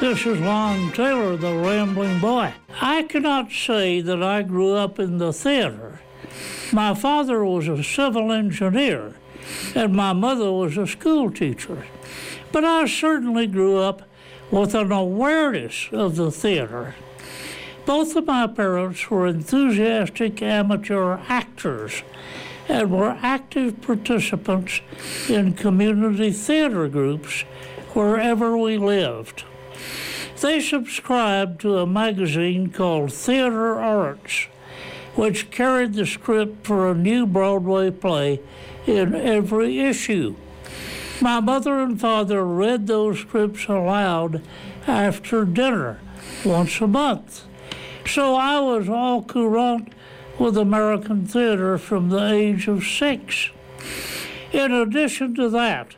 This is Lonn Taylor, the Rambling Boy. I cannot say that I grew up in the theater. My father was a civil engineer, and my mother was a school teacher. But I certainly grew up with an awareness of the theater. Both of my parents were enthusiastic amateur actors and were active participants in community theater groups wherever we lived. They subscribed to a magazine called Theater Arts, which carried the script for a new Broadway play in every issue. My mother and father read those scripts aloud after dinner once a month. So I was au courant with American theater from the age of six. In addition to that,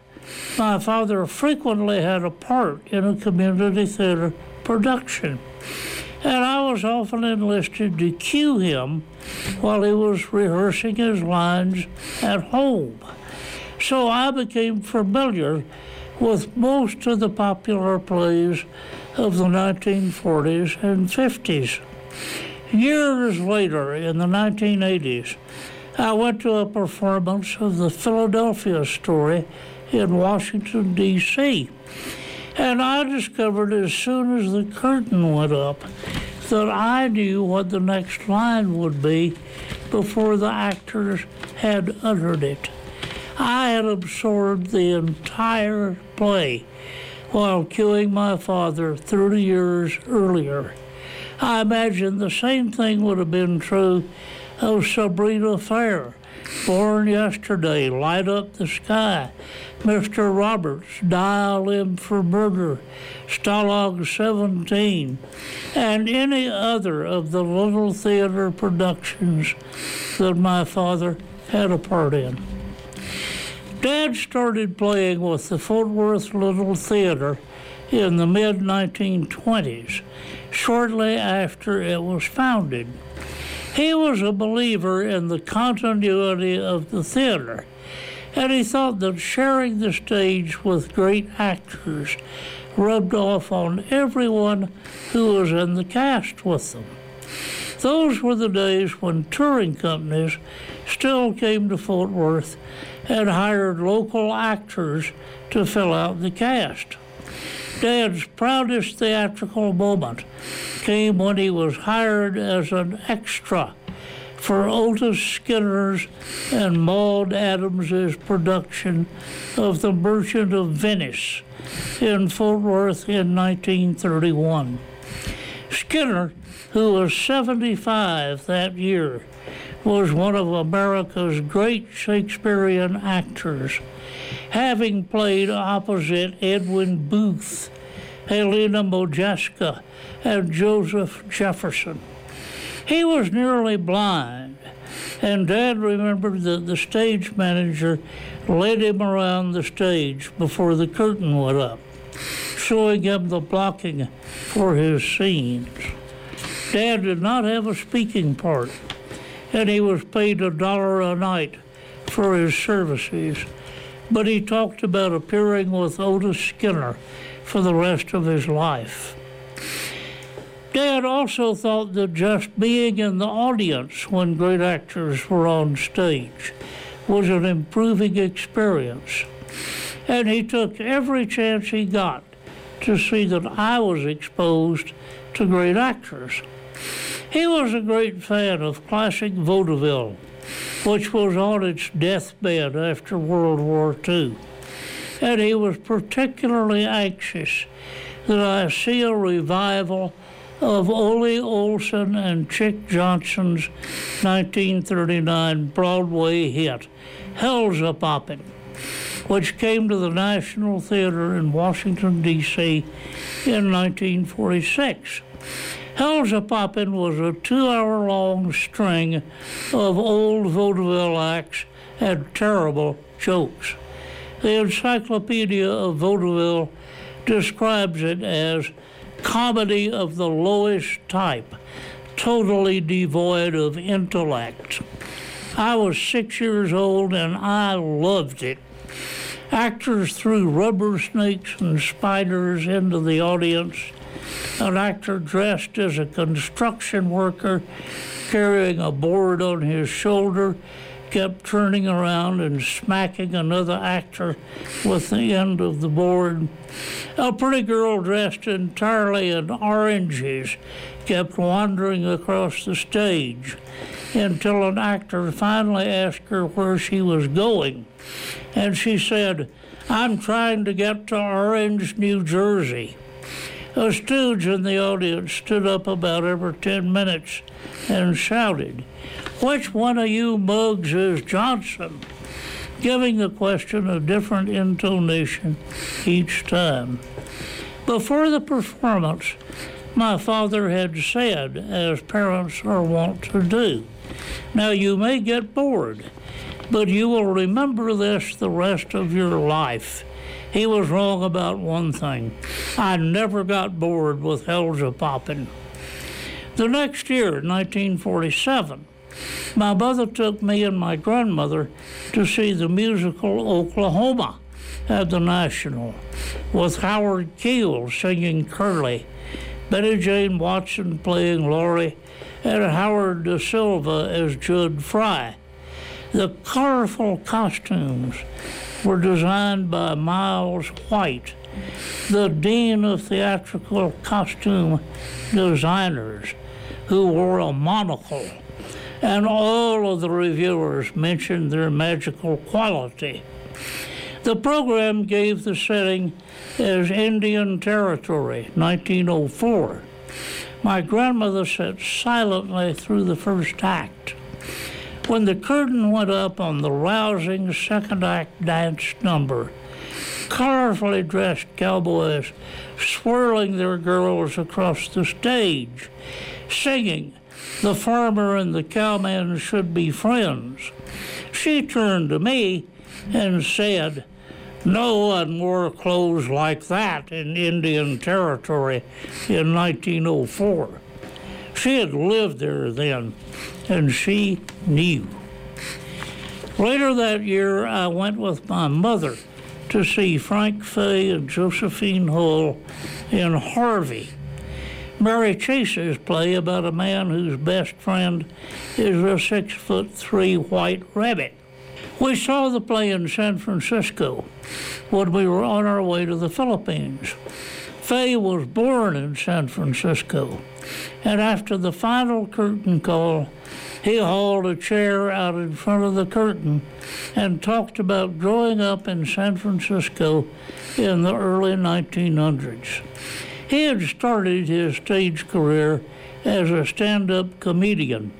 my father frequently had a part in a community theater production, and I was often enlisted to cue him while he was rehearsing his lines at home. So I became familiar with most of the popular plays of the 1940s and 50s. Years later, in the 1980s, I went to a performance of the Philadelphia story in Washington, D.C. And I discovered as soon as the curtain went up that I knew what the next line would be before the actors had uttered it. I had absorbed the entire play while cueing my father 30 years earlier. I imagine the same thing would have been true of Sabrina Fair, Born Yesterday, Light Up the Sky, Mr. Roberts, Dial M for Murder, Stalag 17, and any other of the little theater productions that my father had a part in. Dad started playing with the Fort Worth Little Theater in the mid 1920s, shortly after it was founded. He was a believer in the continuity of the theater, and he thought that sharing the stage with great actors rubbed off on everyone who was in the cast with them. Those were the days when touring companies still came to Fort Worth and hired local actors to fill out the cast. Dad's proudest theatrical moment came when he was hired as an extra for Otis Skinner's and Maude Adams's production of The Merchant of Venice in Fort Worth in 1931. Skinner, who was 75 that year, was one of America's great Shakespearean actors having played opposite Edwin Booth, Helena Modjeska, and Joseph Jefferson. He was nearly blind, and Dad remembered that the stage manager led him around the stage before the curtain went up, showing him the blocking for his scenes. Dad did not have a speaking part, and he was paid a dollar a night for his services but he talked about appearing with Otis Skinner for the rest of his life. Dad also thought that just being in the audience when great actors were on stage was an improving experience, and he took every chance he got to see that I was exposed to great actors. He was a great fan of classic vaudeville which was on its deathbed after World War II. And he was particularly anxious that I see a revival of Ole Olsen and Chick Johnson's 1939 Broadway hit, Hell's a Poppin', which came to the National Theater in Washington, D.C. in 1946. Hell's a Poppin' was a two hour long string of old vaudeville acts and terrible jokes. The Encyclopedia of Vaudeville describes it as comedy of the lowest type, totally devoid of intellect. I was six years old and I loved it. Actors threw rubber snakes and spiders into the audience. An actor dressed as a construction worker carrying a board on his shoulder kept turning around and smacking another actor with the end of the board. A pretty girl dressed entirely in oranges kept wandering across the stage until an actor finally asked her where she was going. And she said, I'm trying to get to Orange, New Jersey. A stooge in the audience stood up about every 10 minutes and shouted, Which one of you mugs is Johnson? Giving the question a different intonation each time. Before the performance, my father had said, as parents are wont to do, Now you may get bored, but you will remember this the rest of your life. He was wrong about one thing. I never got bored with Hell's a Poppin. The next year, 1947, my mother took me and my grandmother to see the musical Oklahoma at the National, with Howard Keel singing Curly, Betty Jane Watson playing Laurey, and Howard Da Silva as Jud Fry. The colorful costumes were designed by Miles White, the Dean of Theatrical Costume Designers, who wore a monocle. And all of the reviewers mentioned their magical quality. The program gave the setting as Indian Territory, 1904. My grandmother sat silently through the first act. When the curtain went up on the rousing second act dance number, colorfully dressed cowboys swirling their girls across the stage, singing, The farmer and the cowman should be friends. She turned to me and said, No one wore clothes like that in Indian Territory in 1904. She had lived there then, and she knew. Later that year, I went with my mother to see Frank Fay and Josephine Hull in Harvey. Mary Chase's play about a man whose best friend is a six foot three white rabbit. We saw the play in San Francisco when we were on our way to the Philippines. Fay was born in San Francisco, and after the final curtain call, he hauled a chair out in front of the curtain and talked about growing up in San Francisco in the early 1900s. He had started his stage career as a stand up comedian,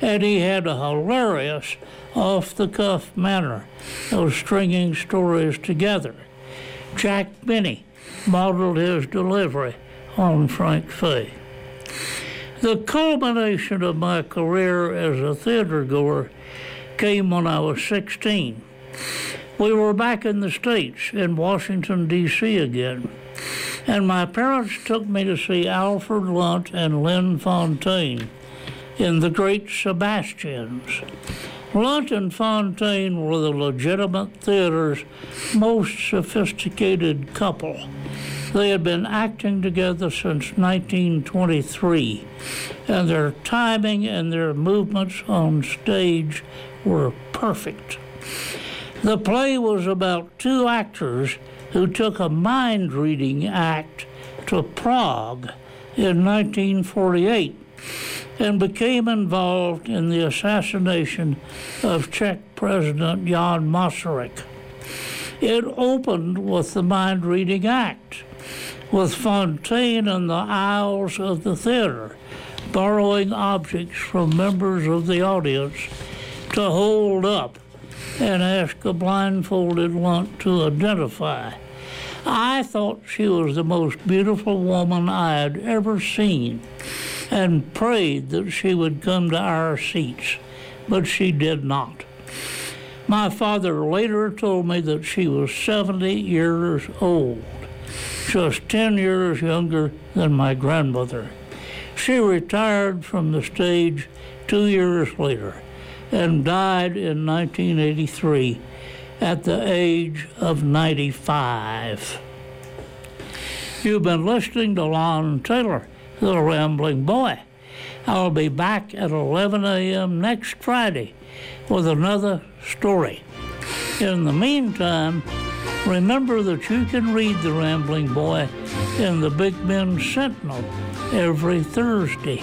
and he had a hilarious, off the cuff manner of stringing stories together. Jack Benny modeled his delivery on Frank Fay. The culmination of my career as a theater goer came when I was 16. We were back in the States, in Washington, D.C. again, and my parents took me to see Alfred Lunt and Lynn Fontanne in The Great Sebastians. Lunt and Fontanne were the legitimate theater's most sophisticated couple. They had been acting together since 1923, and their timing and their movements on stage were perfect. The play was about two actors who took a mind reading act to Prague in 1948 and became involved in the assassination of Czech President Jan Masaryk. It opened with the mind reading act, with Fontanne in the aisles of the theater, borrowing objects from members of the audience to hold up and ask a blindfolded one to identify. I thought she was the most beautiful woman I had ever seen and prayed that she would come to our seats, but she did not. My father later told me that she was 70 years old, just 10 years younger than my grandmother. She retired from the stage two years later and died in 1983 at the age of 95. You've been listening to Lonn Taylor, the Rambling Boy. I'll be back at 11 a.m. next Friday with another story. In the meantime, remember that you can read The Rambling Boy in the Big Bend Sentinel every Thursday.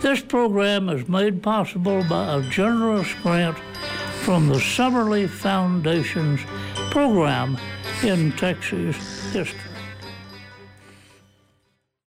This program is made possible by a generous grant from the Summerlee Foundation's program in Texas history.